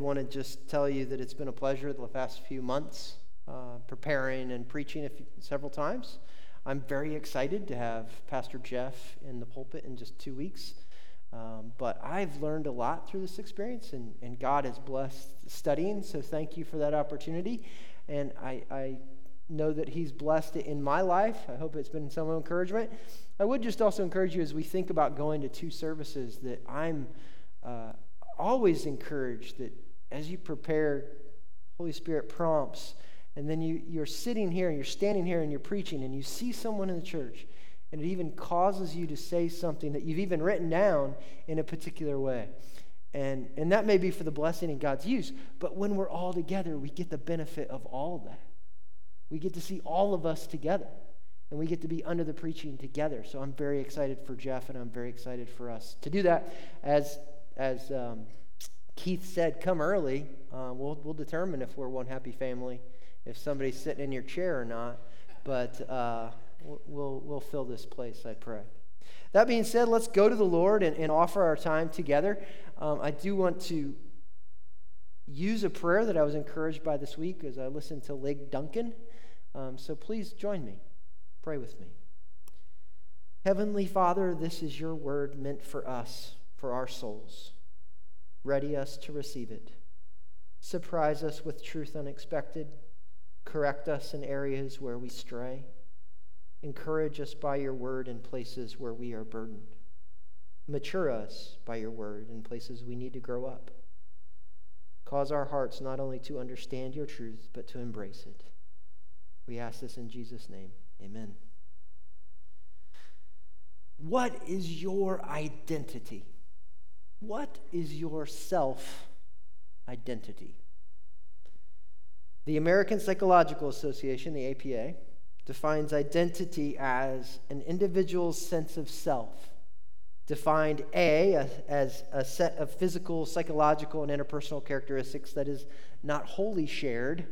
want to just tell you that it's been a pleasure the past few months uh, preparing and preaching few, several times. I'm very excited to have Pastor Jeff in the pulpit in just two weeks. Um, but I've learned a lot through this experience, and, and God has blessed studying, so thank you for that opportunity. And I, I know that He's blessed it in my life. I hope it's been some encouragement. I would just also encourage you as we think about going to two services that I'm uh, always encouraged that as you prepare, Holy Spirit prompts, and then you, you're sitting here and you're standing here and you're preaching, and you see someone in the church and it even causes you to say something that you've even written down in a particular way. And, and that may be for the blessing and God's use, but when we're all together, we get the benefit of all that. We get to see all of us together, and we get to be under the preaching together. So I'm very excited for Jeff, and I'm very excited for us to do that. As, as um, Keith said, come early. Uh, we'll, we'll determine if we're one happy family, if somebody's sitting in your chair or not. But. Uh, we'll, we'll fill this place, I pray. That being said, let's go to the Lord and, and offer our time together. Um, I do want to use a prayer that I was encouraged by this week as I listened to Ligon Duncan. Um, so please join me. Pray with me. Heavenly Father, this is your word meant for us, for our souls. Ready us to receive it. Surprise us with truth unexpected. Correct us in areas where we stray. Encourage us by your word in places where we are burdened. Mature us by your word in places we need to grow up. Cause our hearts not only to understand your truth, but to embrace it. We ask this in Jesus' name. Amen. What is your identity? What is your self identity? The American Psychological Association, the APA, defines identity as an individual's sense of self, defined A, as a set of physical, psychological, and interpersonal characteristics that is not wholly shared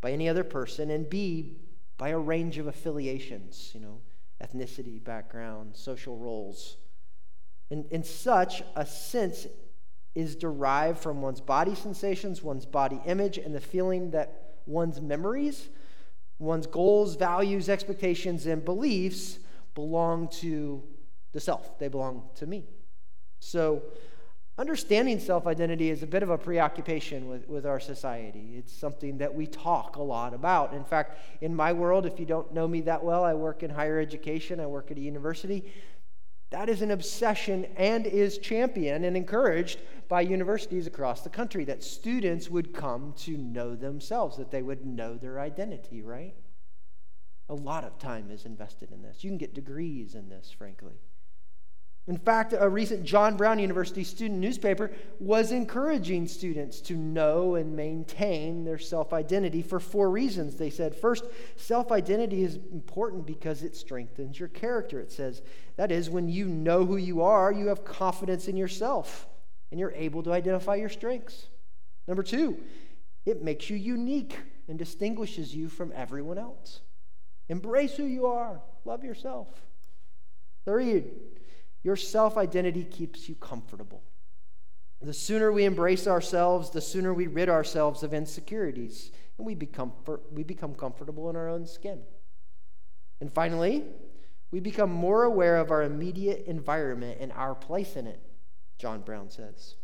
by any other person, and B, by a range of affiliations, you know, ethnicity, background, social roles. In, in such, a sense is derived from one's body sensations, one's body image, and the feeling that one's memories One's goals, values, expectations, and beliefs belong to the self, they belong to me. So, understanding self identity is a bit of a preoccupation with, with our society. It's something that we talk a lot about. In fact, in my world, if you don't know me that well, I work in higher education, I work at a university. That is an obsession and is championed and encouraged by universities across the country that students would come to know themselves, that they would know their identity, right? A lot of time is invested in this. You can get degrees in this, frankly. In fact, a recent John Brown University student newspaper was encouraging students to know and maintain their self identity for four reasons. They said, first, self identity is important because it strengthens your character. It says, that is, when you know who you are, you have confidence in yourself and you're able to identify your strengths. Number two, it makes you unique and distinguishes you from everyone else. Embrace who you are, love yourself. Third, your self identity keeps you comfortable. The sooner we embrace ourselves, the sooner we rid ourselves of insecurities, and we become, we become comfortable in our own skin. And finally, we become more aware of our immediate environment and our place in it, John Brown says.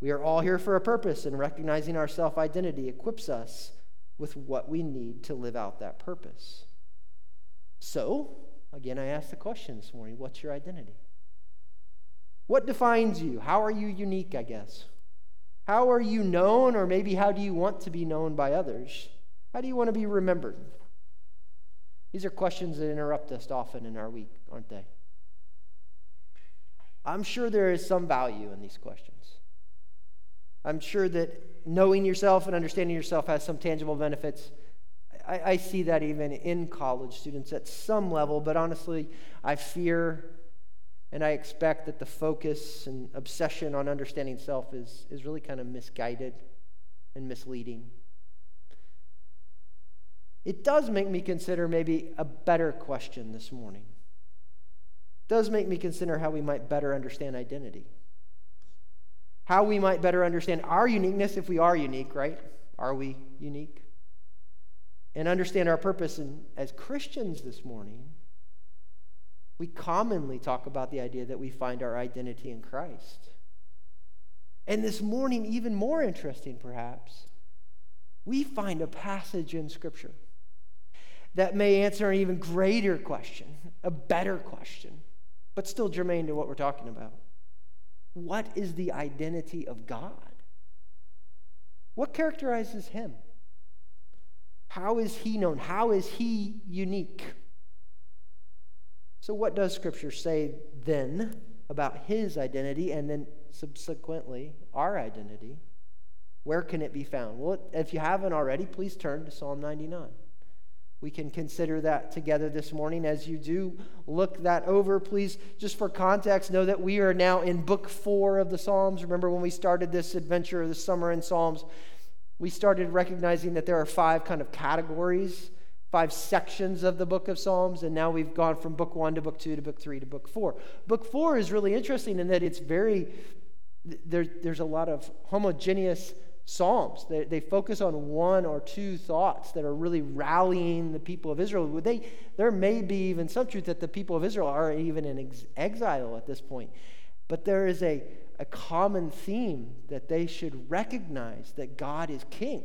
We are all here for a purpose, and recognizing our self identity equips us with what we need to live out that purpose. So, again, I ask the question this morning what's your identity? What defines you? How are you unique, I guess? How are you known, or maybe how do you want to be known by others? How do you want to be remembered? These are questions that interrupt us often in our week, aren't they? I'm sure there is some value in these questions. I'm sure that knowing yourself and understanding yourself has some tangible benefits. I, I see that even in college students at some level, but honestly, I fear and I expect that the focus and obsession on understanding self is, is really kind of misguided and misleading. It does make me consider maybe a better question this morning. It does make me consider how we might better understand identity. how we might better understand our uniqueness if we are unique, right? Are we unique? And understand our purpose. And as Christians this morning, we commonly talk about the idea that we find our identity in Christ. And this morning, even more interesting perhaps, we find a passage in Scripture that may answer an even greater question, a better question, but still germane to what we're talking about. What is the identity of God? What characterizes him? How is he known? How is he unique? So, what does Scripture say then about his identity and then subsequently our identity? Where can it be found? Well, if you haven't already, please turn to Psalm 99. We can consider that together this morning. As you do look that over, please, just for context, know that we are now in book four of the Psalms. Remember when we started this adventure this summer in Psalms, we started recognizing that there are five kind of categories, five sections of the book of Psalms, and now we've gone from book one to book two to book three to book four. Book four is really interesting in that it's very, there, there's a lot of homogeneous Psalms. They, they focus on one or two thoughts that are really rallying the people of Israel. They, there may be even some truth that the people of Israel are even in ex- exile at this point. But there is a, a common theme that they should recognize that God is king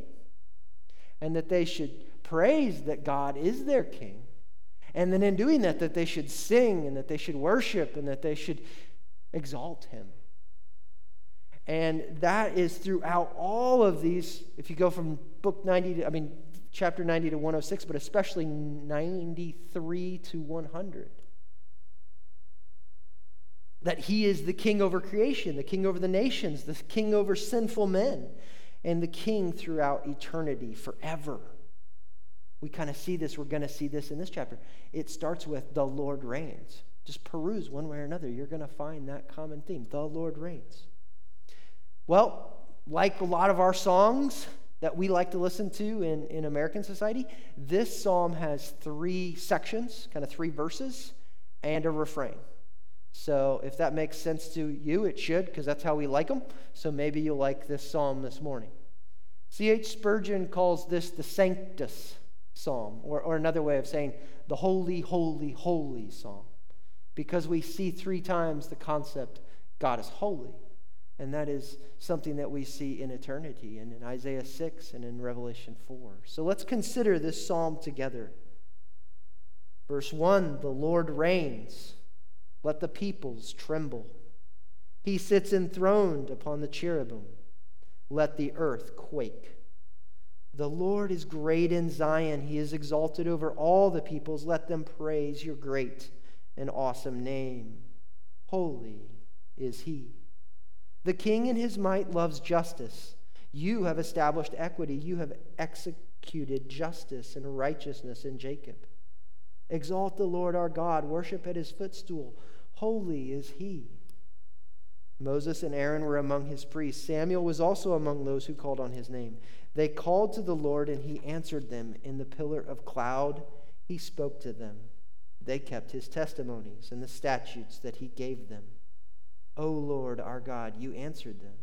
and that they should praise that God is their king. And then in doing that, that they should sing and that they should worship and that they should exalt him. And that is throughout all of these. If you go from book 90 to, I mean, chapter 90 to 106, but especially 93 to 100. That he is the king over creation, the king over the nations, the king over sinful men, and the king throughout eternity, forever. We kind of see this, we're going to see this in this chapter. It starts with the Lord reigns. Just peruse one way or another, you're going to find that common theme. The Lord reigns. Well, like a lot of our songs that we like to listen to in, in American society, this psalm has three sections, kind of three verses, and a refrain. So if that makes sense to you, it should, because that's how we like them. So maybe you'll like this psalm this morning. C.H. Spurgeon calls this the Sanctus psalm, or, or another way of saying the holy, holy, holy psalm, because we see three times the concept God is holy. And that is something that we see in eternity and in Isaiah 6 and in Revelation 4. So let's consider this psalm together. Verse 1 The Lord reigns, let the peoples tremble. He sits enthroned upon the cherubim, let the earth quake. The Lord is great in Zion, he is exalted over all the peoples. Let them praise your great and awesome name. Holy is he. The king in his might loves justice. You have established equity. You have executed justice and righteousness in Jacob. Exalt the Lord our God. Worship at his footstool. Holy is he. Moses and Aaron were among his priests. Samuel was also among those who called on his name. They called to the Lord, and he answered them. In the pillar of cloud, he spoke to them. They kept his testimonies and the statutes that he gave them. O Lord our God, you answered them.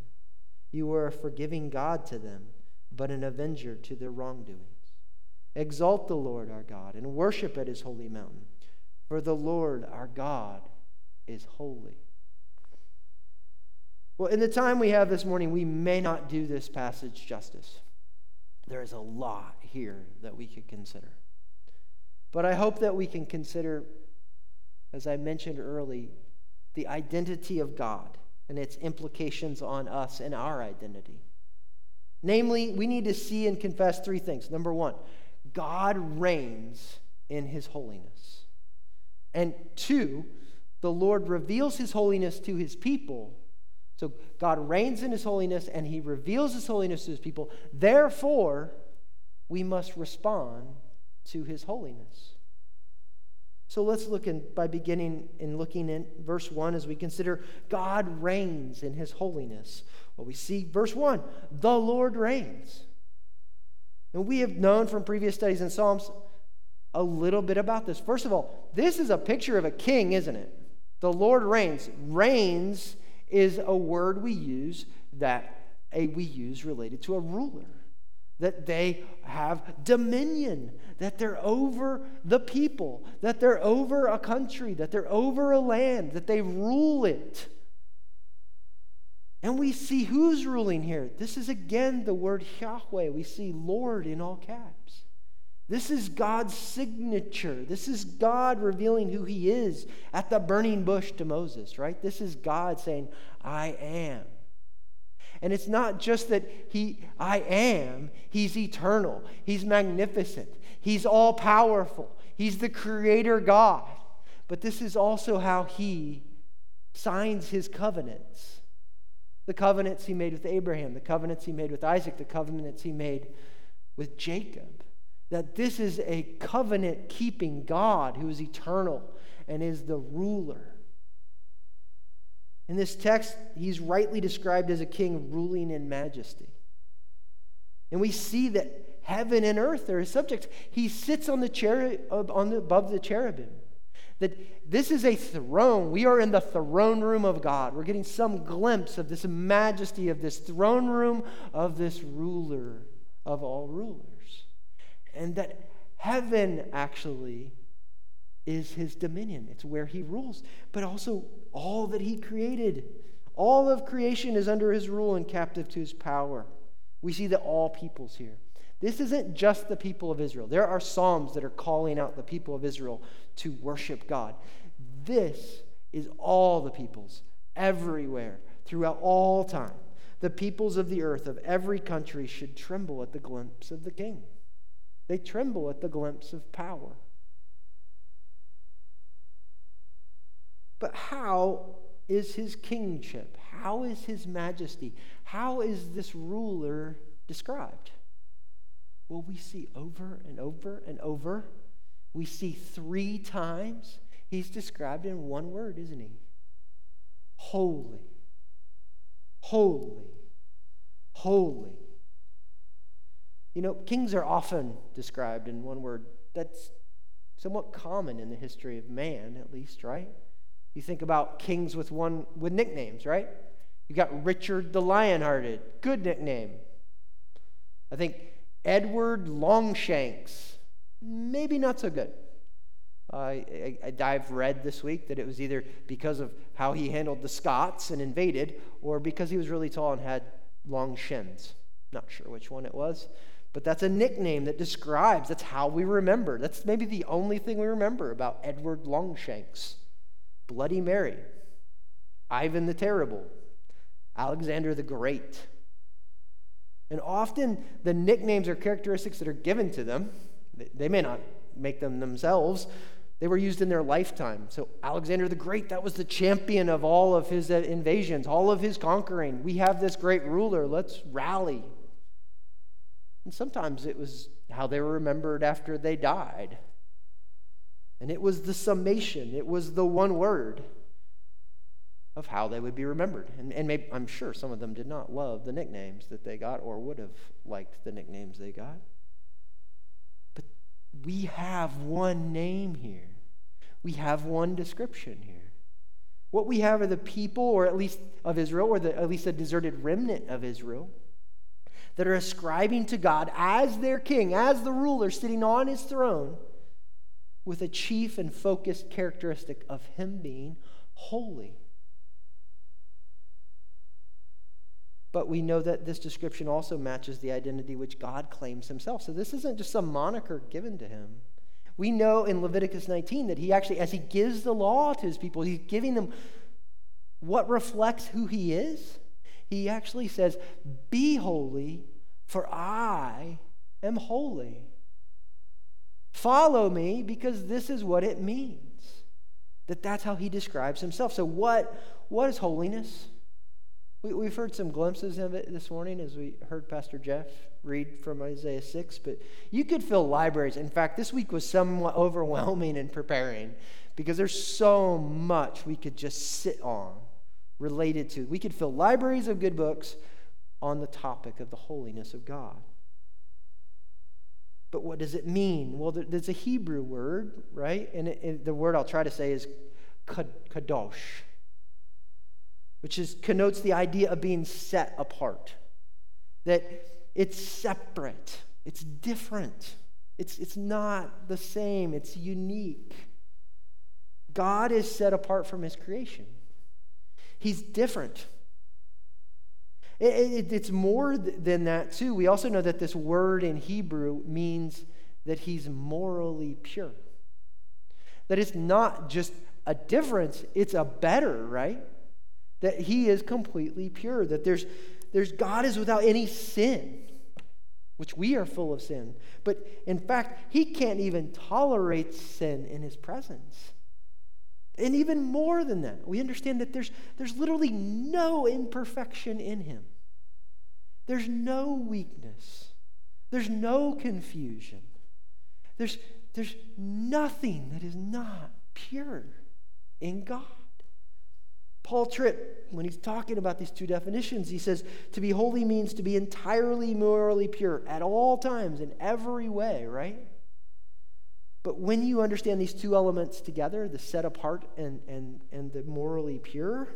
You were a forgiving God to them, but an avenger to their wrongdoings. Exalt the Lord our God and worship at his holy mountain, for the Lord our God is holy. Well, in the time we have this morning, we may not do this passage justice. There is a lot here that we could consider. But I hope that we can consider, as I mentioned early, the identity of God and its implications on us and our identity. Namely, we need to see and confess three things. Number one, God reigns in his holiness. And two, the Lord reveals his holiness to his people. So God reigns in his holiness and he reveals his holiness to his people. Therefore, we must respond to his holiness. So let's look in, by beginning in looking in verse 1 as we consider God reigns in his holiness. Well, we see verse 1 the Lord reigns. And we have known from previous studies in Psalms a little bit about this. First of all, this is a picture of a king, isn't it? The Lord reigns. Reigns is a word we use that a, we use related to a ruler that they have dominion, that they're over the people, that they're over a country, that they're over a land, that they rule it. And we see who's ruling here. This is again the word Yahweh. We see Lord in all caps. This is God's signature. This is God revealing who He is at the burning bush to Moses, right? This is God saying, I am. And it's not just that he I am, he's eternal. He's magnificent. He's all powerful. He's the creator God. But this is also how he signs his covenants. The covenants he made with Abraham, the covenants he made with Isaac, the covenants he made with Jacob. That this is a covenant keeping God who is eternal and is the ruler. In this text, he's rightly described as a king ruling in majesty. And we see that heaven and earth are his subjects. He sits on the chair on the, above the cherubim. That this is a throne. We are in the throne room of God. We're getting some glimpse of this majesty of this throne room of this ruler of all rulers. And that heaven actually is his dominion. It's where he rules, but also all that he created. All of creation is under his rule and captive to his power. We see that all peoples here. This isn't just the people of Israel. There are Psalms that are calling out the people of Israel to worship God. This is all the peoples, everywhere, throughout all time. The peoples of the earth of every country should tremble at the glimpse of the king. They tremble at the glimpse of power. But how is his kingship? How is his majesty? How is this ruler described? Well, we see over and over and over. We see three times he's described in one word, isn't he? Holy. Holy. Holy. You know, kings are often described in one word. That's somewhat common in the history of man, at least, right? You think about kings with one with nicknames, right? You got Richard the Lionhearted, good nickname. I think Edward Longshanks, maybe not so good. I, I, I've read this week that it was either because of how he handled the Scots and invaded, or because he was really tall and had long shins. Not sure which one it was, but that's a nickname that describes, that's how we remember. That's maybe the only thing we remember about Edward Longshanks. Bloody Mary, Ivan the Terrible, Alexander the Great. And often the nicknames or characteristics that are given to them, they may not make them themselves, they were used in their lifetime. So, Alexander the Great, that was the champion of all of his uh, invasions, all of his conquering. We have this great ruler, let's rally. And sometimes it was how they were remembered after they died. And it was the summation, it was the one word of how they would be remembered. And, and maybe, I'm sure some of them did not love the nicknames that they got or would have liked the nicknames they got. But we have one name here, we have one description here. What we have are the people, or at least of Israel, or the, at least a deserted remnant of Israel, that are ascribing to God as their king, as the ruler sitting on his throne with a chief and focused characteristic of him being holy. But we know that this description also matches the identity which God claims himself. So this isn't just some moniker given to him. We know in Leviticus 19 that he actually, as he gives the law to his people, he's giving them what reflects who he is. He actually says, Be holy, for I am holy. Follow me because this is what it means. That that's how he describes himself. So what, what is holiness? We, we've heard some glimpses of it this morning as we heard Pastor Jeff read from Isaiah 6, but you could fill libraries. In fact, this week was somewhat overwhelming in preparing because there's so much we could just sit on related to. We could fill libraries of good books on the topic of the holiness of God. But what does it mean? Well, there's a Hebrew word, right? And it, it, the word I'll try to say is kadosh. which is, connotes the idea of being set apart. That it's separate, it's different, it's, it's not the same, it's unique. God is set apart from his creation, he's different. It, it, it's more than that, too. We also know that this word in Hebrew means that he's morally pure. That it's not just a difference, it's a better, right? That he is completely pure, that there's, there's God is without any sin, which we are full of sin. But in fact, he can't even tolerate sin in his presence. And even more than that, we understand that there's, there's literally no imperfection in him. There's no weakness. There's no confusion. There's, there's nothing that is not pure in God. Paul Tripp, when he's talking about these two definitions, he says to be holy means to be entirely morally pure at all times, in every way, right? But when you understand these two elements together, the set apart and, and, and the morally pure,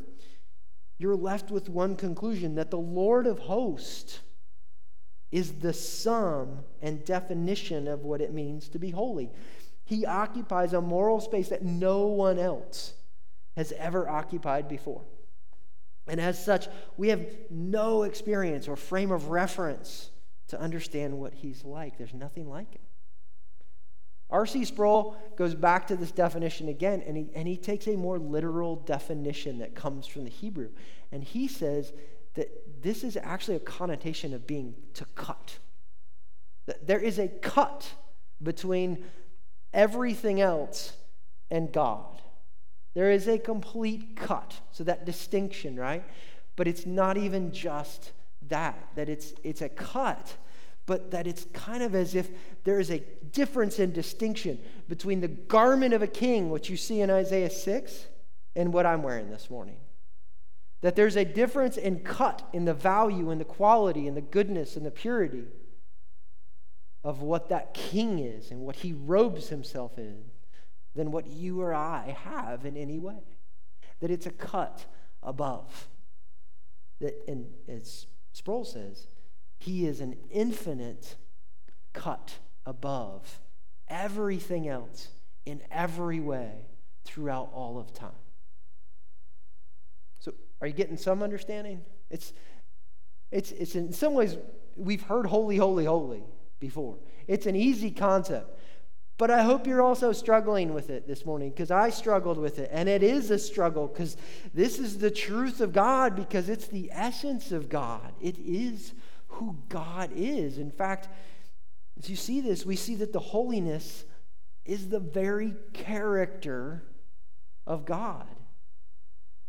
you're left with one conclusion that the Lord of hosts is the sum and definition of what it means to be holy. He occupies a moral space that no one else has ever occupied before. And as such, we have no experience or frame of reference to understand what he's like. There's nothing like it. R.C. Sproul goes back to this definition again, and he, and he takes a more literal definition that comes from the Hebrew. And he says that this is actually a connotation of being to cut. That there is a cut between everything else and God. There is a complete cut. So that distinction, right? But it's not even just that, that it's, it's a cut, but that it's kind of as if there is a difference in distinction between the garment of a king, which you see in Isaiah 6, and what I'm wearing this morning. That there's a difference in cut, in the value, in the quality, in the goodness, and the purity of what that king is and what he robes himself in than what you or I have in any way. That it's a cut above. That, and as Sproul says, he is an infinite cut above everything else in every way throughout all of time. So, are you getting some understanding? It's, it's, it's in some ways, we've heard holy, holy, holy before. It's an easy concept. But I hope you're also struggling with it this morning because I struggled with it. And it is a struggle because this is the truth of God because it's the essence of God. It is who God is. In fact, as you see this, we see that the holiness is the very character of God.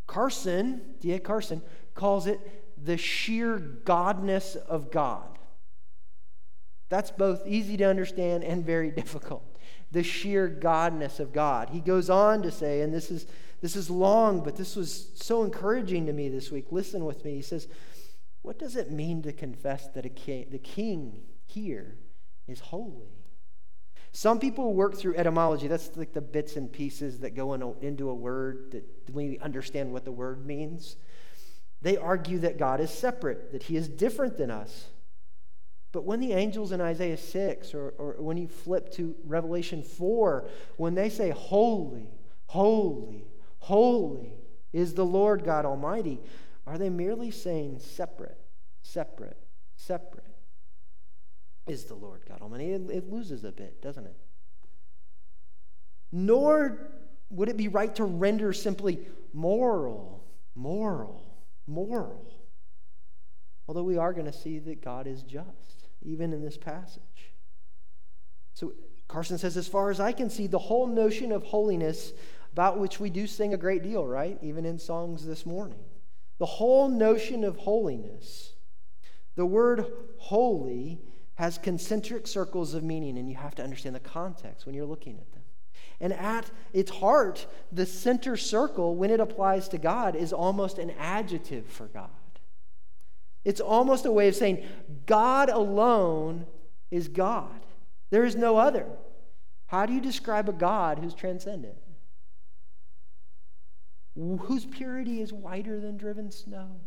Carson, D.A. Carson, calls it the sheer godness of God. That's both easy to understand and very difficult the sheer godness of God. He goes on to say, and this is this is long, but this was so encouraging to me this week. Listen with me. He says, What does it mean to confess that king, the king here is holy? Some people work through etymology. That's like the bits and pieces that go in a, into a word that we understand what the word means. They argue that God is separate, that he is different than us. But when the angels in Isaiah 6 or, or when you flip to Revelation 4, when they say, Holy, holy, holy is the Lord God Almighty, are they merely saying separate, separate, separate is the Lord God Almighty? It, it loses a bit, doesn't it? Nor would it be right to render simply moral, moral, moral. Although we are going to see that God is just even in this passage. So Carson says, as far as I can see, the whole notion of holiness, about which we do sing a great deal, right? Even in songs this morning. The whole notion of holiness, the word holy has concentric circles of meaning, and you have to understand the context when you're looking at them. And at its heart, the center circle, when it applies to God, is almost an adjective for God. It's almost a way of saying God alone is God. There is no other. How do you describe a God who's transcendent? Whose purity is whiter than driven snow,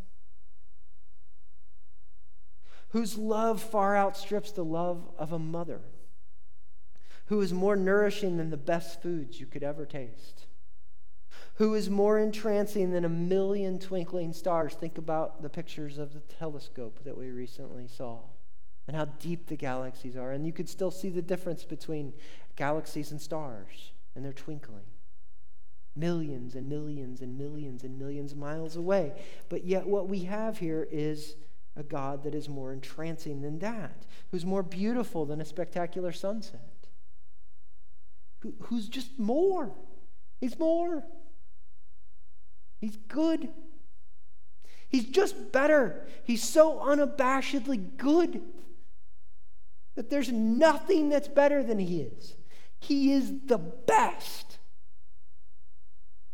whose love far outstrips the love of a mother, who is more nourishing than the best foods you could ever taste, who is more entrancing than a million twinkling stars. Think about the pictures of the telescope that we recently saw and how deep the galaxies are. And you could still see the difference between galaxies and stars and their twinkling. Millions and millions and millions and millions of miles away. But yet, what we have here is a God that is more entrancing than that, who's more beautiful than a spectacular sunset, who, who's just more. He's more. He's good. He's just better. He's so unabashedly good that there's nothing that's better than He is. He is the best.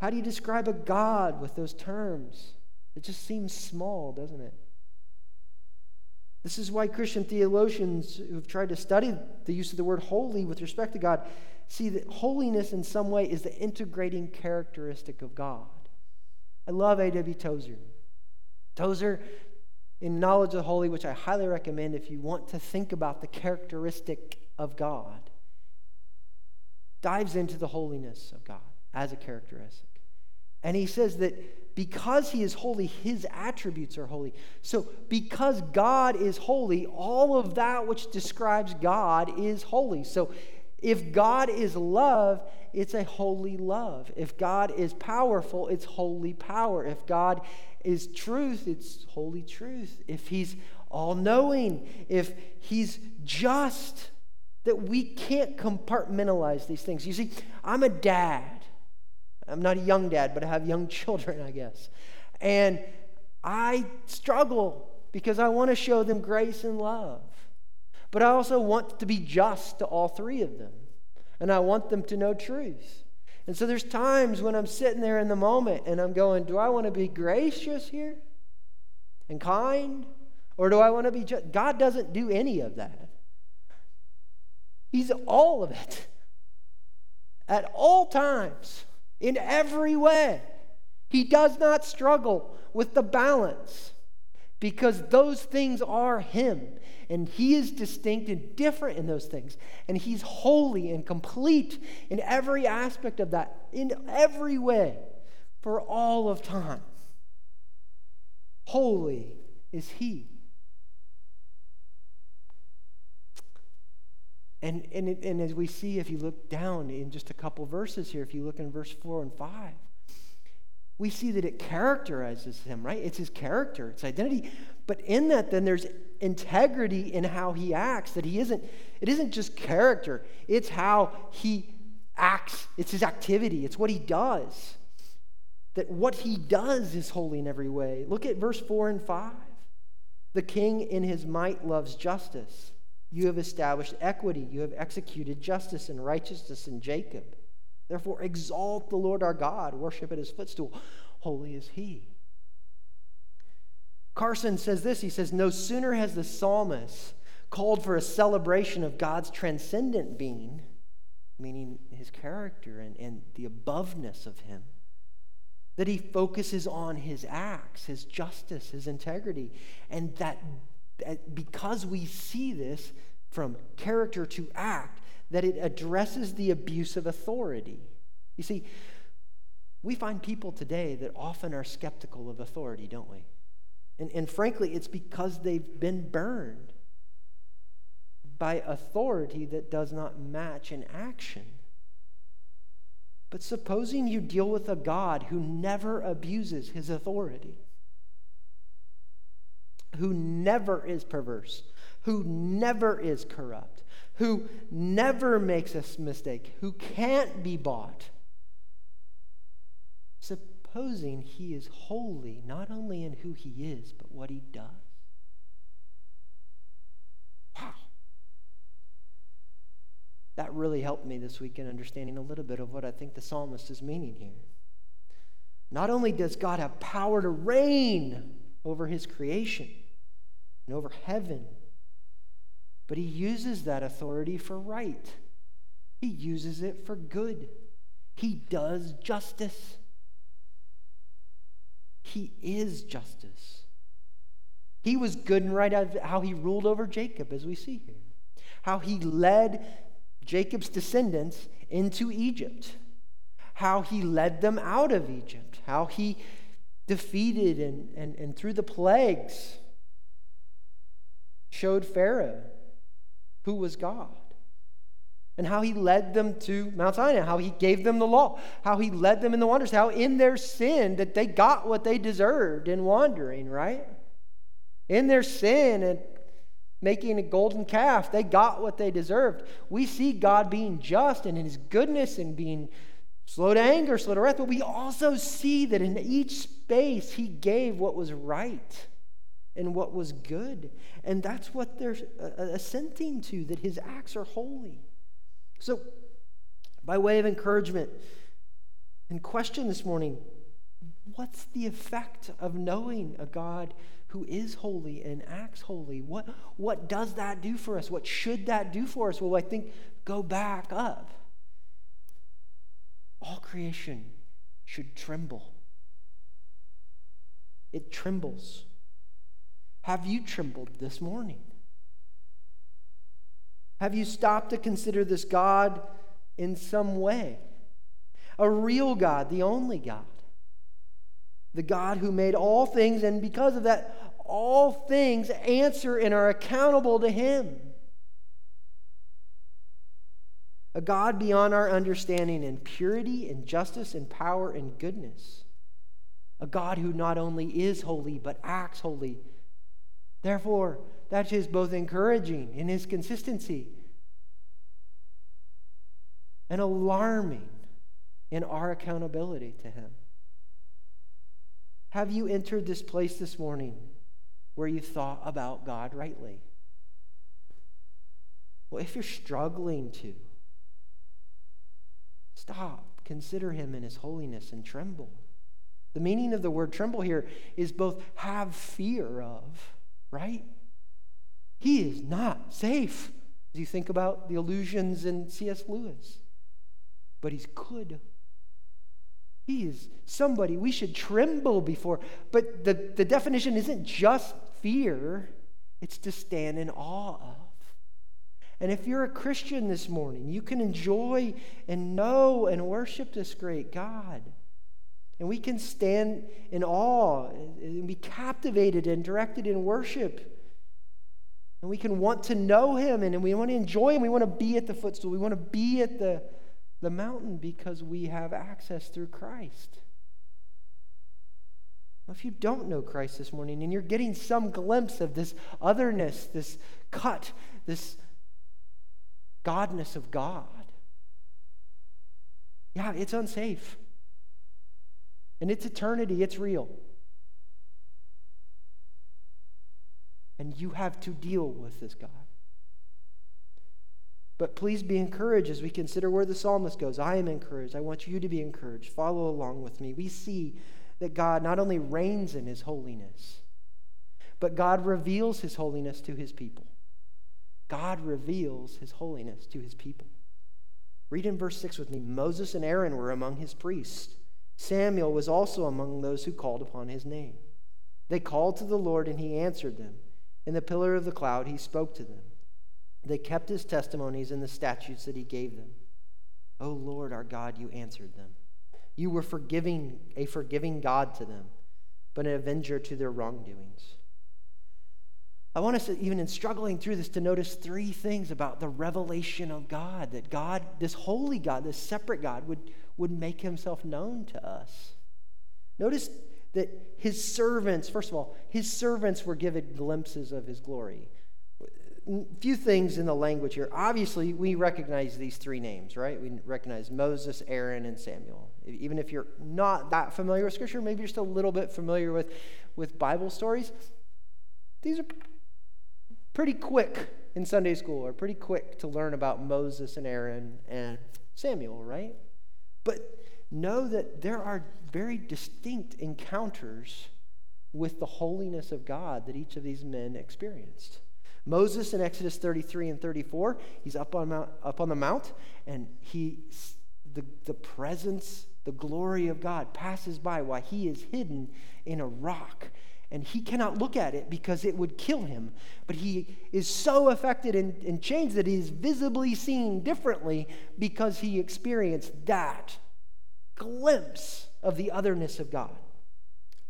How do you describe a God with those terms? It just seems small, doesn't it? This is why Christian theologians who've tried to study the use of the word holy with respect to God see that holiness in some way is the integrating characteristic of God. I love A.W. Tozer. Tozer, in Knowledge of the Holy, which I highly recommend if you want to think about the characteristic of God, dives into the holiness of God as a characteristic. And he says that because he is holy, his attributes are holy. So, because God is holy, all of that which describes God is holy. So, if God is love, it's a holy love. If God is powerful, it's holy power. If God is truth, it's holy truth. If He's all knowing, if He's just, that we can't compartmentalize these things. You see, I'm a dad. I'm not a young dad, but I have young children, I guess. And I struggle because I want to show them grace and love. But I also want to be just to all three of them. And I want them to know truth. And so there's times when I'm sitting there in the moment and I'm going, do I want to be gracious here and kind? Or do I want to be just? God doesn't do any of that. He's all of it at all times in every way. He does not struggle with the balance because those things are Him. And He is distinct and different in those things. And He's holy and complete in every aspect of that, in every way, for all of time. Holy is He. And, and, and as we see, if you look down in just a couple verses here, if you look in verse 4 and 5, we see that it characterizes him, right? It's his character, it's identity. But in that, then there's integrity in how he acts, that he isn't, it isn't just character, it's how he acts, it's his activity, it's what he does. That what he does is holy in every way. Look at verse 4 and 5. The king in his might loves justice. You have established equity. You have executed justice and righteousness in Jacob. Therefore, exalt the Lord our God, worship at his footstool. Holy is he. Carson says this he says, No sooner has the psalmist called for a celebration of God's transcendent being, meaning his character and, and the aboveness of him, that he focuses on his acts, his justice, his integrity, and that Uh, because we see this from character to act, that it addresses the abuse of authority. You see, we find people today that often are skeptical of authority, don't we? And, and frankly, it's because they've been burned by authority that does not match in action. But supposing you deal with a God who never abuses his authority, who never is perverse, who never is corrupt, who never makes a mistake, who can't be bought. Supposing he is holy not only in who he is, but what he does. Wow. That really helped me this week in understanding a little bit of what I think the psalmist is meaning here. Not only does God have power to reign over his creation and over heaven but he uses that authority for right, he uses it for good. He does justice. He is justice. He was good and right how he ruled over Jacob, as we see here. How he led Jacob's descendants into Egypt. How he led them out of Egypt. How he defeated and, and, and through the plagues showed Pharaoh who was God and how he led them to Mount Sinai, how he gave them the law, how he led them in the wonders, how in their sin that they got what they deserved in wandering, right? In their sin and making a golden calf, they got what they deserved. We see God being just and in his goodness and being slow to anger, slow to wrath, but we also see that in each space he gave what was right and what was good. And that's what they're uh, uh, assenting to, that his acts are holy. So, by way of encouragement and question this morning, what's the effect of knowing a God who is holy and acts holy? What, what does that do for us? What should that do for us? Well, I think go back up. All creation should tremble. It trembles have you trembled this morning? Have you stopped to consider this God in some way? A real God, the only God. The God who made all things, and because of that, all things answer and are accountable to Him. A God beyond our understanding in purity and justice and power and goodness. A God who not only is holy, but acts holy Therefore, that is both encouraging in his consistency and alarming in our accountability to him. Have you entered this place this morning where you thought about God rightly? Well, if you're struggling to, stop, consider him in his holiness, and tremble. The meaning of the word tremble here is both have fear of right? He is not safe as you think about the illusions in C.S. Lewis, but he's good. He is somebody we should tremble before. But the, the definition isn't just fear, it's to stand in awe of. And if you're a Christian this morning, you can enjoy and know and worship this great God. And we can stand in awe and be captivated and directed in worship. And we can want to know him and we want to enjoy him. We want to be at the footstool. We want to be at the, the mountain because we have access through Christ. If you don't know Christ this morning and you're getting some glimpse of this otherness, this cut, this godness of God, yeah, it's unsafe. And it's eternity, it's real. And you have to deal with this God. But please be encouraged as we consider where the psalmist goes. I am encouraged. I want you to be encouraged. Follow along with me. We see that God not only reigns in his holiness, but God reveals his holiness to his people. God reveals his holiness to his people. Read in verse 6 with me Moses and Aaron were among his priests. Samuel was also among those who called upon his name. They called to the Lord, and he answered them. In the pillar of the cloud, he spoke to them. They kept his testimonies and the statutes that he gave them. O Lord our God, you answered them. You were forgiving, a forgiving God to them, but an avenger to their wrongdoings. I want us, to, even in struggling through this, to notice three things about the revelation of God that God, this holy God, this separate God, would would make himself known to us. Notice that his servants, first of all, his servants were given glimpses of his glory. A few things in the language here. Obviously, we recognize these three names, right? We recognize Moses, Aaron, and Samuel. Even if you're not that familiar with Scripture, maybe you're still a little bit familiar with, with Bible stories. These are pretty quick in Sunday school, or pretty quick to learn about Moses and Aaron and Samuel, right? But know that there are very distinct encounters with the holiness of God that each of these men experienced. Moses in Exodus 33 and 34, he's up on, Mount, up on the mount, and he, the, the presence the glory of God passes by while he is hidden in a rock. And he cannot look at it because it would kill him. But he is so affected and, and changed that he is visibly seen differently because he experienced that glimpse of the otherness of God.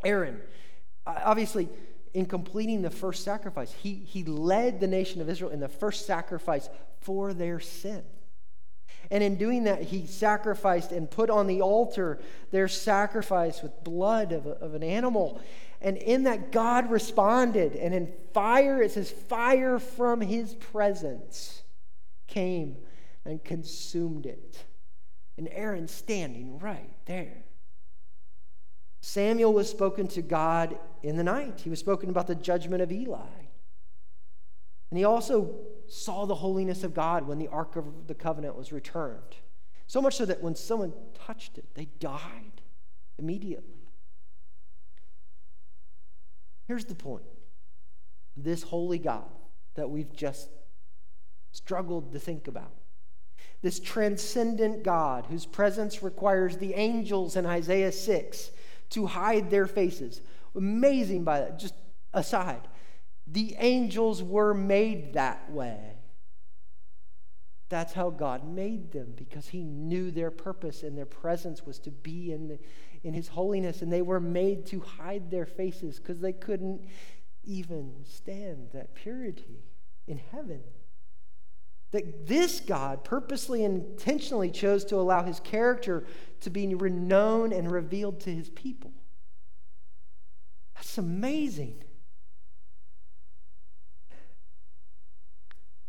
Aaron, obviously, in completing the first sacrifice, he, he led the nation of Israel in the first sacrifice for their sin. And in doing that, he sacrificed and put on the altar their sacrifice with blood of, a, of an animal. And in that, God responded. And in fire, it says, fire from his presence came and consumed it. And Aaron standing right there. Samuel was spoken to God in the night. He was spoken about the judgment of Eli. And he also saw the holiness of God when the Ark of the Covenant was returned. So much so that when someone touched it, they died immediately. Here's the point this holy God that we've just struggled to think about, this transcendent God whose presence requires the angels in Isaiah 6 to hide their faces. Amazing by that, just aside. The angels were made that way. That's how God made them because He knew their purpose and their presence was to be in, the, in His holiness. And they were made to hide their faces because they couldn't even stand that purity in heaven. That this God purposely and intentionally chose to allow His character to be known and revealed to His people. That's amazing.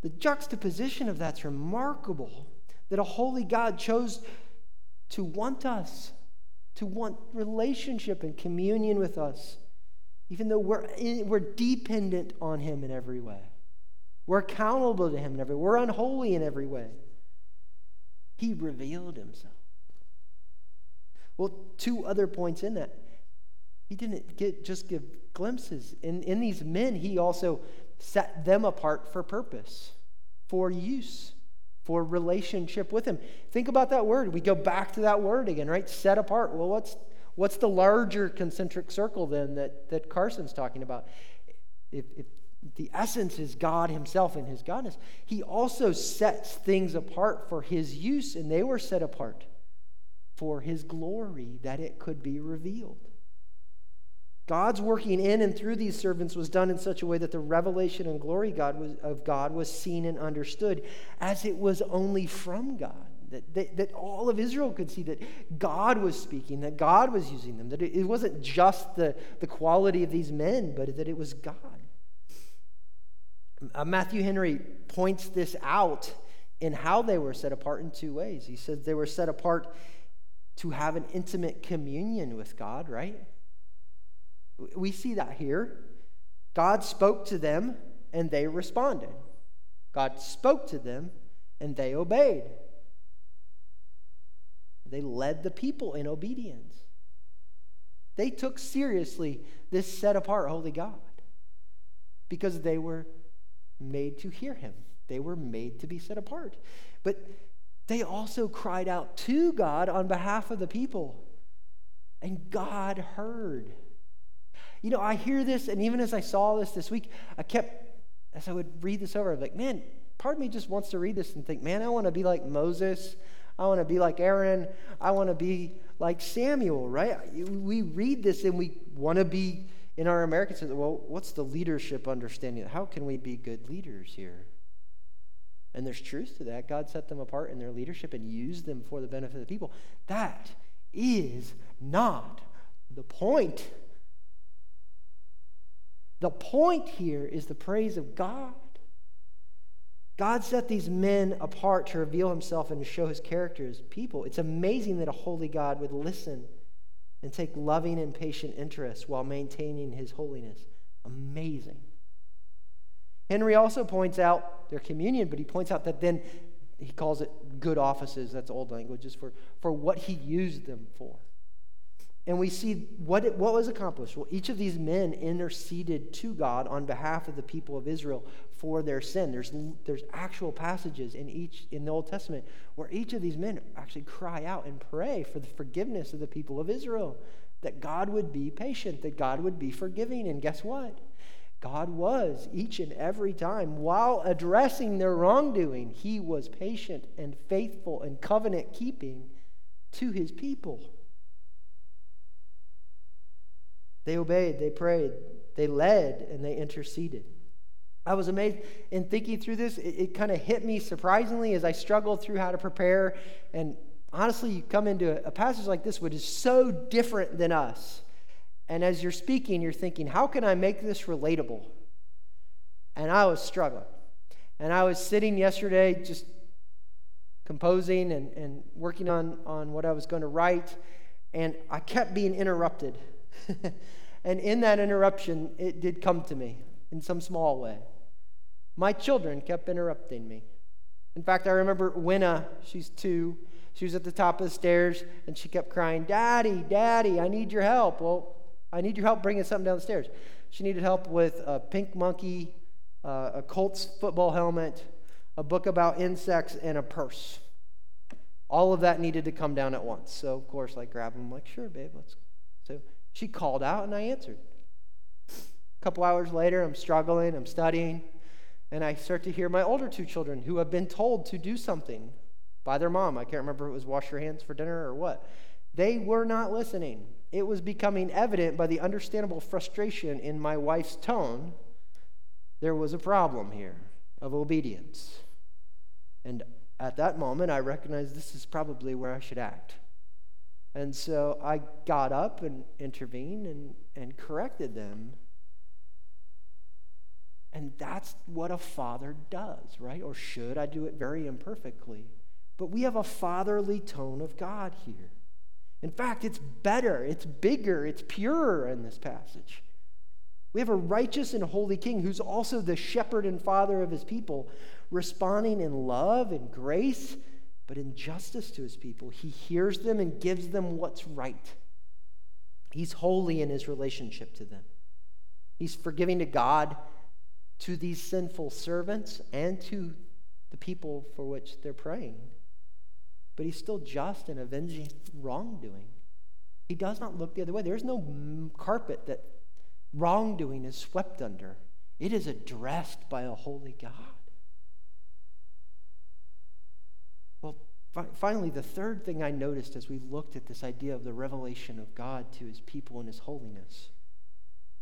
The juxtaposition of that's remarkable that a holy God chose to want us, to want relationship and communion with us, even though we're, in, we're dependent on Him in every way. We're accountable to Him in every way. We're unholy in every way. He revealed Himself. Well, two other points in that. He didn't get, just give glimpses. In, in these men, He also set them apart for purpose, for use, for relationship with Him. Think about that word. We go back to that word again, right? Set apart. Well, what's, what's the larger concentric circle then that, that Carson's talking about? If, if the essence is God Himself and His Godness, He also sets things apart for His use, and they were set apart for His glory that it could be revealed. God's working in and through these servants was done in such a way that the revelation and glory God was, of God was seen and understood as it was only from God. That, that, that, all of Israel could see that God was speaking, that God was using them, that it, it wasn't just the, the quality of these men, but that it was God. Uh, Matthew Henry points this out in how they were set apart in two ways. He says they were set apart to have an intimate communion with God, right? We see that here. God spoke to them and they responded. God spoke to them and they obeyed. They led the people in obedience. They took seriously this set apart holy God because they were made to hear him. They were made to be set apart. But they also cried out to God on behalf of the people. And God heard. You know, I hear this, and even as I saw this this week, I kept, as I would read this over, I was like, man, part of me just wants to read this and think, man, I want to be like Moses. I want to be like Aaron. I want to be like Samuel, right? We read this and we want to be in our American sense. Well, what's the leadership understanding? How can we be good leaders here? And there's truth to that. God set them apart in their leadership and used them for the benefit of the people. That is not the point. The point here is the praise of God. God set these men apart to reveal himself and to show his character as people. It's amazing that a holy God would listen and take loving and patient interest while maintaining his holiness. Amazing. Henry also points out their communion, but he points out that then he calls it good offices. That's old languages for, for what he used them for. And we see what, it, what was accomplished. Well, each of these men interceded to God on behalf of the people of Israel for their sin. There's, there's actual passages in each in the Old Testament where each of these men actually cry out and pray for the forgiveness of the people of Israel, that God would be patient, that God would be forgiving. And guess what? God was each and every time while addressing their wrongdoing, he was patient and faithful and covenant keeping to his people. They obeyed, they prayed, they led, and they interceded. I was amazed in thinking through this. It, it kind of hit me surprisingly as I struggled through how to prepare. And honestly, you come into a, a passage like this, which is so different than us. And as you're speaking, you're thinking, how can I make this relatable? And I was struggling. And I was sitting yesterday just composing and, and working on, on what I was going to write. And I kept being interrupted. and in that interruption, it did come to me in some small way. My children kept interrupting me. In fact, I remember Winna, she's two, she was at the top of the stairs and she kept crying, Daddy, Daddy, I need your help. Well, I need your help bringing something down the stairs. She needed help with a pink monkey, uh, a Colts football helmet, a book about insects, and a purse. All of that needed to come down at once. So, of course, I grabbed them, like, sure, babe, let's. So she called out and I answered. A couple hours later, I'm struggling, I'm studying, and I start to hear my older two children who have been told to do something by their mom. I can't remember if it was wash your hands for dinner or what. They were not listening. It was becoming evident by the understandable frustration in my wife's tone. There was a problem here of obedience. And at that moment, I recognized this is probably where I should act. And so I got up and intervened and, and corrected them. And that's what a father does, right? Or should. I do it very imperfectly. But we have a fatherly tone of God here. In fact, it's better, it's bigger, it's purer in this passage. We have a righteous and holy king who's also the shepherd and father of his people, responding in love and grace, but in justice to his people. He hears them and gives them what's right. He's holy in his relationship to them. He's forgiving to God, to these sinful servants, and to the people for which they're praying but he's still just in avenging wrongdoing. He does not look the other way. There's no carpet that wrongdoing is swept under, it is addressed by a holy God. Well, fi- finally, the third thing I noticed as we looked at this idea of the revelation of God to his people and his holiness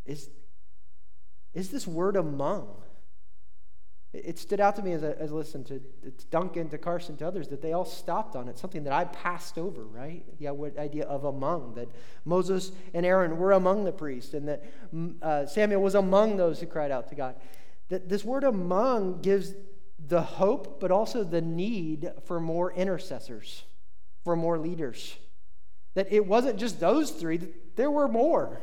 is, is this word among. It stood out to me as I, as listened to, to Duncan, to Carson, to others, that they all stopped on it, something that I passed over, right? The idea of among, that Moses and Aaron were among the priests, and that mm, uh, Samuel was among those who cried out to God. That this word among gives the hope, but also the need for more intercessors, for more leaders. That it wasn't just those three, there were more.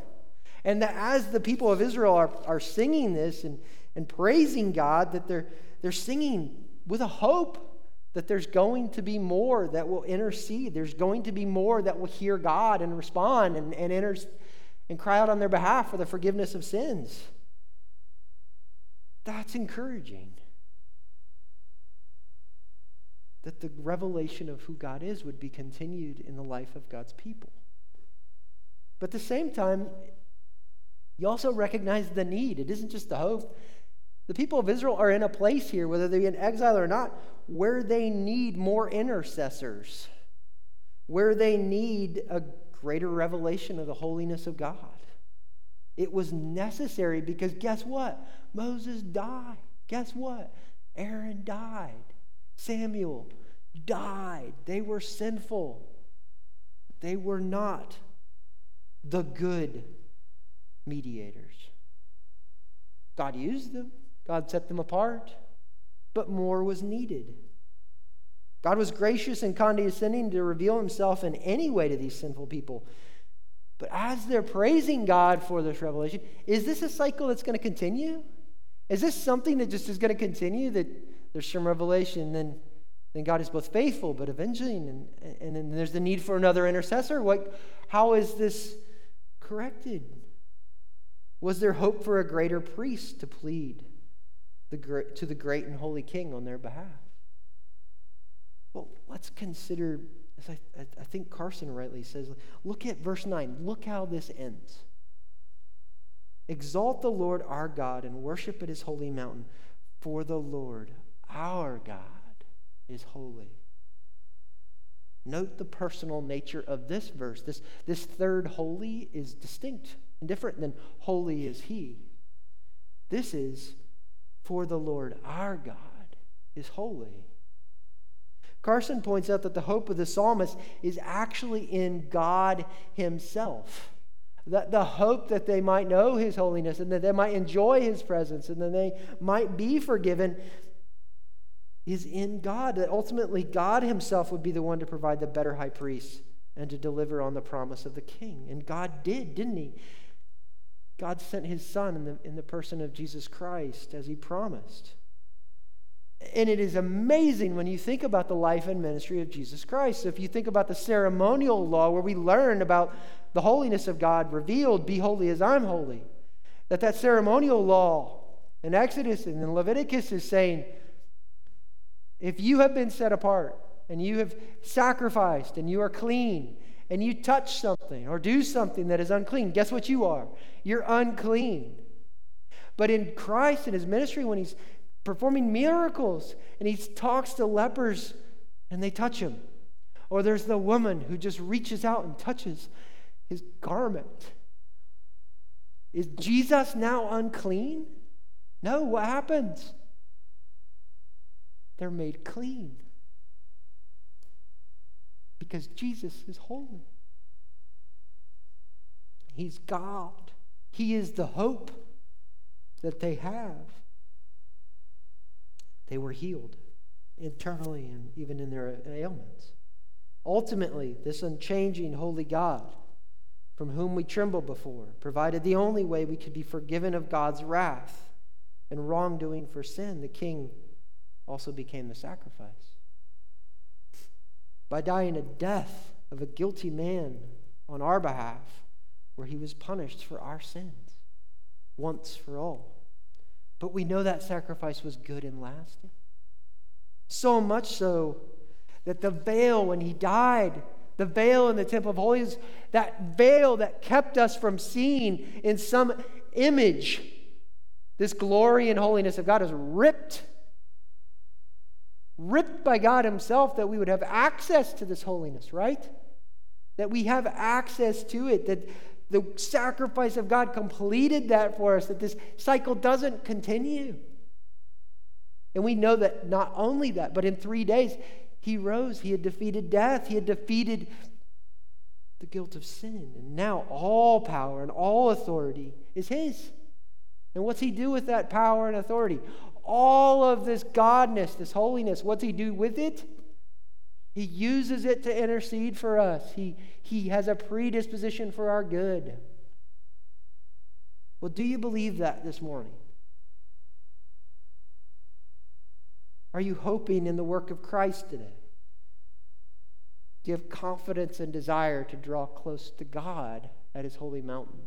And that as the people of Israel are, are singing this and and praising God that they're, they're singing with a hope that there's going to be more that will intercede. There's going to be more that will hear God and respond and, and, inter- and cry out on their behalf for the forgiveness of sins. That's encouraging. That the revelation of who God is would be continued in the life of God's people. But at the same time, you also recognize the need. It isn't just the hope. The people of Israel are in a place here, whether they're in exile or not, where they need more intercessors, where they need a greater revelation of the holiness of God. It was necessary because guess what? Moses died. Guess what? Aaron died. Samuel died. They were sinful. They were not the good mediators. God used them. God set them apart, but more was needed. God was gracious and condescending to reveal himself in any way to these sinful people. But as they're praising God for this revelation, is this a cycle that's going to continue? Is this something that just is going to continue? That there's some revelation, then, then God is both faithful but avenging, and, and then there's the need for another intercessor? What, how is this corrected? Was there hope for a greater priest to plead? the, to the great and holy king on their behalf. Well, let's consider, as I, I think Carson rightly says, look at verse 9. Look how this ends. Exalt the Lord our God and worship at his holy mountain, for the Lord our God is holy. Note the personal nature of this verse. This, this third holy is distinct and different than holy is he. This is for the Lord our God is holy. Carson points out that the hope of the psalmist is actually in God himself. That the hope that they might know his holiness and that they might enjoy his presence and that they might be forgiven is in God. That ultimately God himself would be the one to provide the better high priest and to deliver on the promise of the king. And God did, didn't he? God sent his son in the, in the person of Jesus Christ as he promised. And it is amazing when you think about the life and ministry of Jesus Christ. If you think about the ceremonial law where we learn about the holiness of God revealed, be holy as I'm holy, that that ceremonial law in Exodus and in Leviticus is saying, if you have been set apart and you have sacrificed and you are clean and you touch something or do something that is unclean, guess what you are? You're unclean. But in Christ and his ministry, when he's performing miracles and he talks to lepers and they touch him, or there's the woman who just reaches out and touches his garment. Is Jesus now unclean? No, what happens? They're made clean because Jesus is holy. He's God. He is the hope that they have. They were healed internally and even in their ailments. Ultimately, this unchanging holy God, from whom we tremble before, provided the only way we could be forgiven of God's wrath and wrongdoing for sin. The king also became the sacrifice by dying a death of a guilty man on our behalf, where he was punished for our sins once for all. But we know that sacrifice was good and lasting. So much so that the veil, when he died, the veil in the temple of holies, that veil that kept us from seeing in some image this glory and holiness of God is ripped ripped by God Himself that we would have access to this holiness, right? That we have access to it, that the sacrifice of God completed that for us, that this cycle doesn't continue. And we know that not only that, but in three days, He rose. He had defeated death, He had defeated the guilt of sin. And now all power and all authority is His. And what's He do with that power and authority? All of this godness, this holiness, what's he do with it? He uses it to intercede for us. He, he has a predisposition for our good. Well, do you believe that this morning? Are you hoping in the work of Christ today? Do you have confidence and desire to draw close to God at his holy mountain?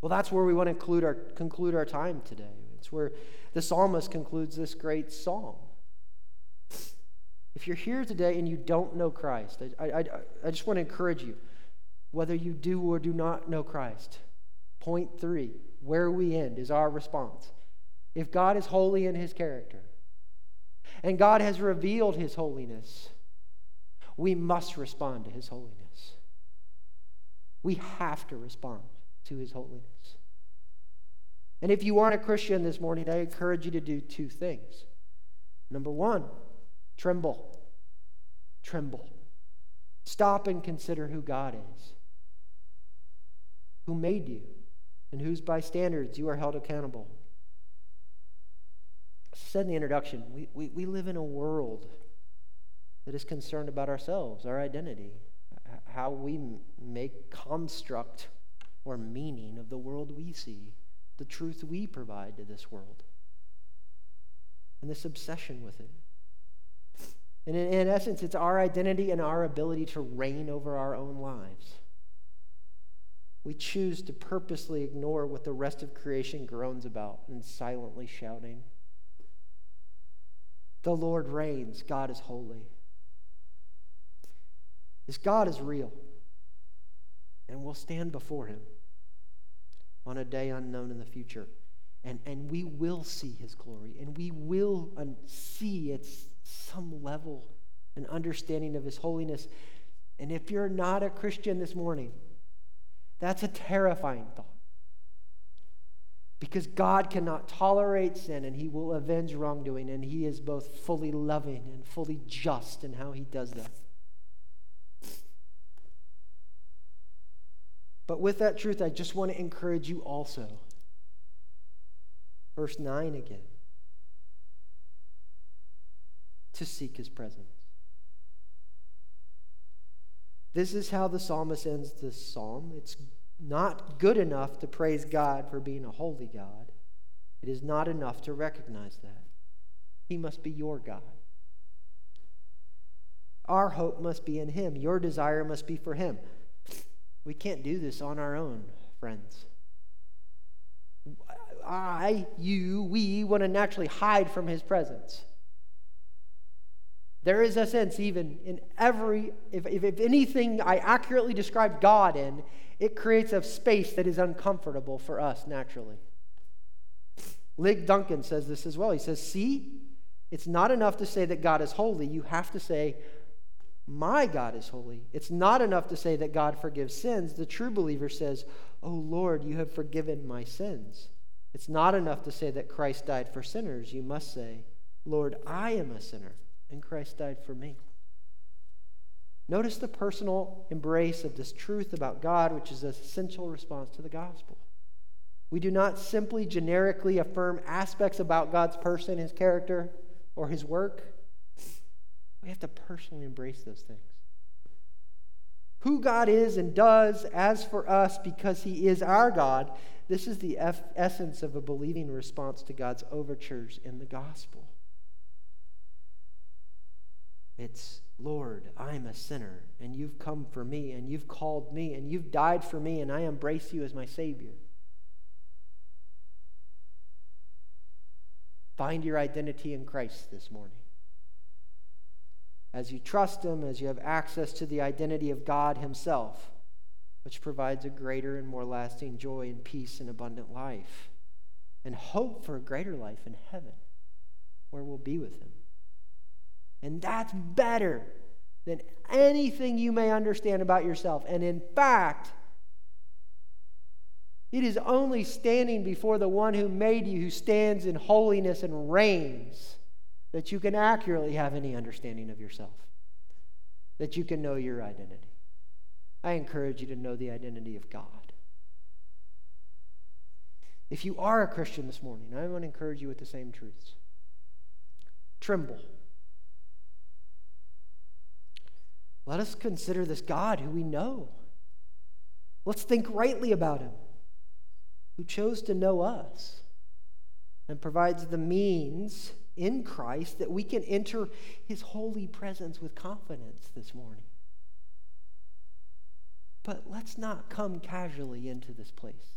Well, that's where we want to conclude our, conclude our time today. It's where the psalmist concludes this great song. If you're here today and you don't know Christ, I, I, I just want to encourage you, whether you do or do not know Christ, point three, where we end is our response. If God is holy in his character, and God has revealed his holiness, we must respond to his holiness. We have to respond to his holiness. And if you aren't a Christian this morning, I encourage you to do two things. Number one, tremble. Tremble. Stop and consider who God is, who made you, and whose by standards you are held accountable. I said in the introduction, we, we, we live in a world that is concerned about ourselves, our identity, how we make construct or meaning of the world we see, the truth we provide to this world, and this obsession with it. And in, in essence, it's our identity and our ability to reign over our own lives. we choose to purposely ignore what the rest of creation groans about and silently shouting. The Lord reigns, God is holy. This God is real, and we'll stand before him on a day unknown in the future. And, and we will see his glory, and we will un- see at some level an understanding of his holiness. And if you're not a Christian this morning, that's a terrifying thought. Because God cannot tolerate sin and he will avenge wrongdoing, and he is both fully loving and fully just in how he does that. But with that truth, I just want to encourage you also. Verse 9 again to seek his presence. This is how the psalmist ends this psalm. It's not good enough to praise God for being a holy God. It is not enough to recognize that. He must be your God. Our hope must be in Him. Your desire must be for Him. We can't do this on our own, friends. I, you, we want to naturally hide from His presence. There is a sense, even in every, if, if, if, anything I accurately describe God in, it creates a space that is uncomfortable for us naturally. Ligon Duncan says this as well. He says, See, it's not enough to say that God is holy. You have to say, My God is holy. It's not enough to say that God forgives sins. The true believer says, Oh Lord, you have forgiven my sins. It's not enough to say that Christ died for sinners. You must say, Lord, I am a sinner and Christ died for me. Notice the personal embrace of this truth about God, which is an essential response to the gospel. We do not simply generically affirm aspects about God's person, his character, or his work. We have to personally embrace those things. Who God is and does as for us because he is our God, this is the essence of a believing response to God's overtures in the gospel. It's, Lord, I'm a sinner, and you've come for me, and you've called me, and you've died for me, and I embrace you as my Savior. Find your identity in Christ this morning. As you trust Him, as you have access to the identity of God Himself, which provides a greater and more lasting joy and peace and abundant life, and hope for a greater life in heaven, where we'll be with Him. And that's better than anything you may understand about yourself. And in fact, it is only standing before the one who made you, who stands in holiness and reigns, that you can accurately have any understanding of yourself, that you can know your identity. I encourage you to know the identity of God. If you are a Christian this morning, I want to encourage you with the same truths. Tremble. Let us consider this God who we know. Let's think rightly about him, who chose to know us and provides the means in Christ that we can enter his holy presence with confidence this morning. But let's not come casually into this place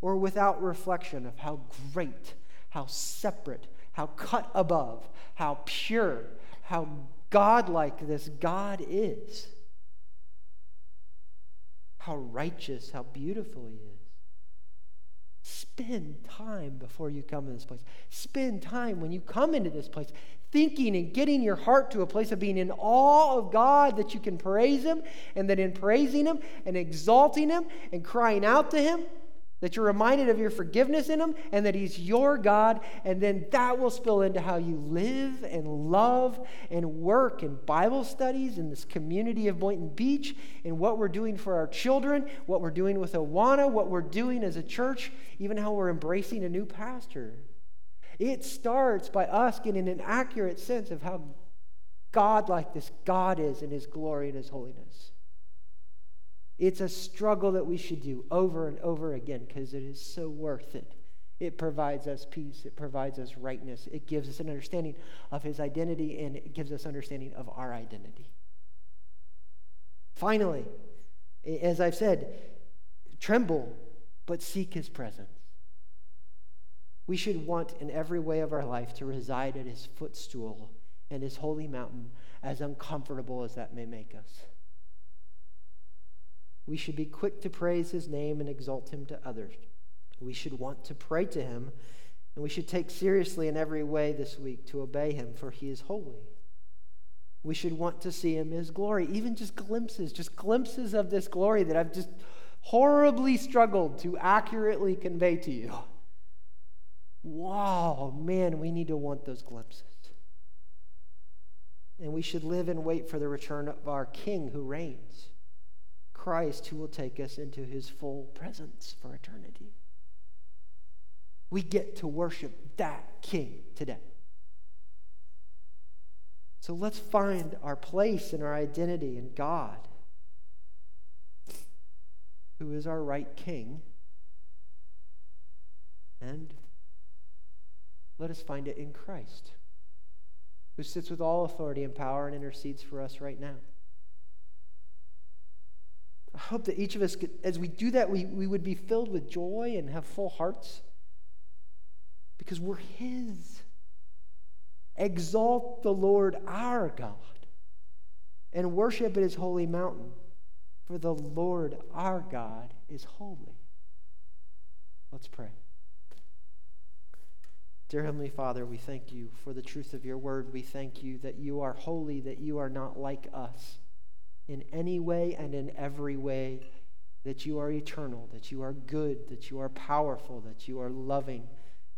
or without reflection of how great, how separate, how cut above, how pure, how God like this God is. How righteous, how beautiful He is. Spend time before you come to this place. Spend time when you come into this place thinking and getting your heart to a place of being in awe of God that you can praise Him, and that in praising Him and exalting Him and crying out to Him, that you're reminded of your forgiveness in Him and that He's your God, and then that will spill into how you live and love and work in Bible studies in this community of Boynton Beach, and what we're doing for our children, what we're doing with Awana, what we're doing as a church, even how we're embracing a new pastor. It starts by us getting an accurate sense of how God like this God is in His glory and His holiness. It's a struggle that we should do over and over again because it is so worth it. It provides us peace, it provides us rightness, it gives us an understanding of his identity, and it gives us understanding of our identity. Finally, As I've said, tremble, but seek his presence. We should want in every way of our life to reside at his footstool and his holy mountain, as uncomfortable as that may make us. We should be quick to praise his name and exalt him to others. We should want to pray to him, and we should take seriously in every way this week to obey him, for he is holy. We should want to see him his glory, even just glimpses, just glimpses of this glory that I've just horribly struggled to accurately convey to you. Wow, man, we need to want those glimpses. And we should live and wait for the return of our King who reigns, Christ, who will take us into his full presence for eternity. We get to worship that King today. So let's find our place and our identity in God, who is our right King. And let us find it in Christ, who sits with all authority and power and intercedes for us right now. I hope that each of us, could, as we do that, we, we would be filled with joy and have full hearts because we're His. Exalt the Lord our God and worship at His holy mountain, for the Lord our God is holy. Let's pray. Dear Heavenly Father, we thank you for the truth of your word. We thank you that you are holy, that you are not like us in any way and in every way, that you are eternal, that you are good, that you are powerful, that you are loving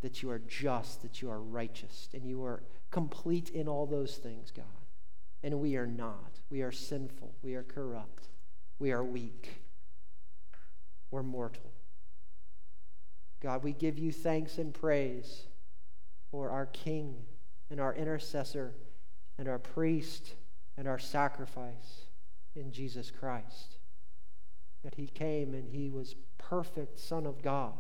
that you are just, that you are righteous, and you are complete in all those things, God. And we are not. We are sinful. We are corrupt. We are weak. We're mortal. God, we give you thanks and praise for our King and our intercessor and our priest and our sacrifice in Jesus Christ. That he came and he was perfect Son of God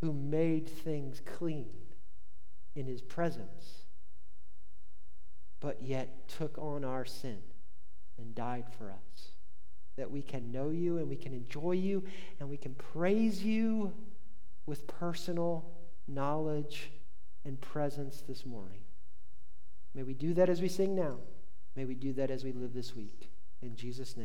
who made things clean in his presence, but yet took on our sin and died for us. That we can know you and we can enjoy you and we can praise you with personal knowledge and presence this morning. May we do that as we sing now. May we do that as we live this week. In Jesus' name.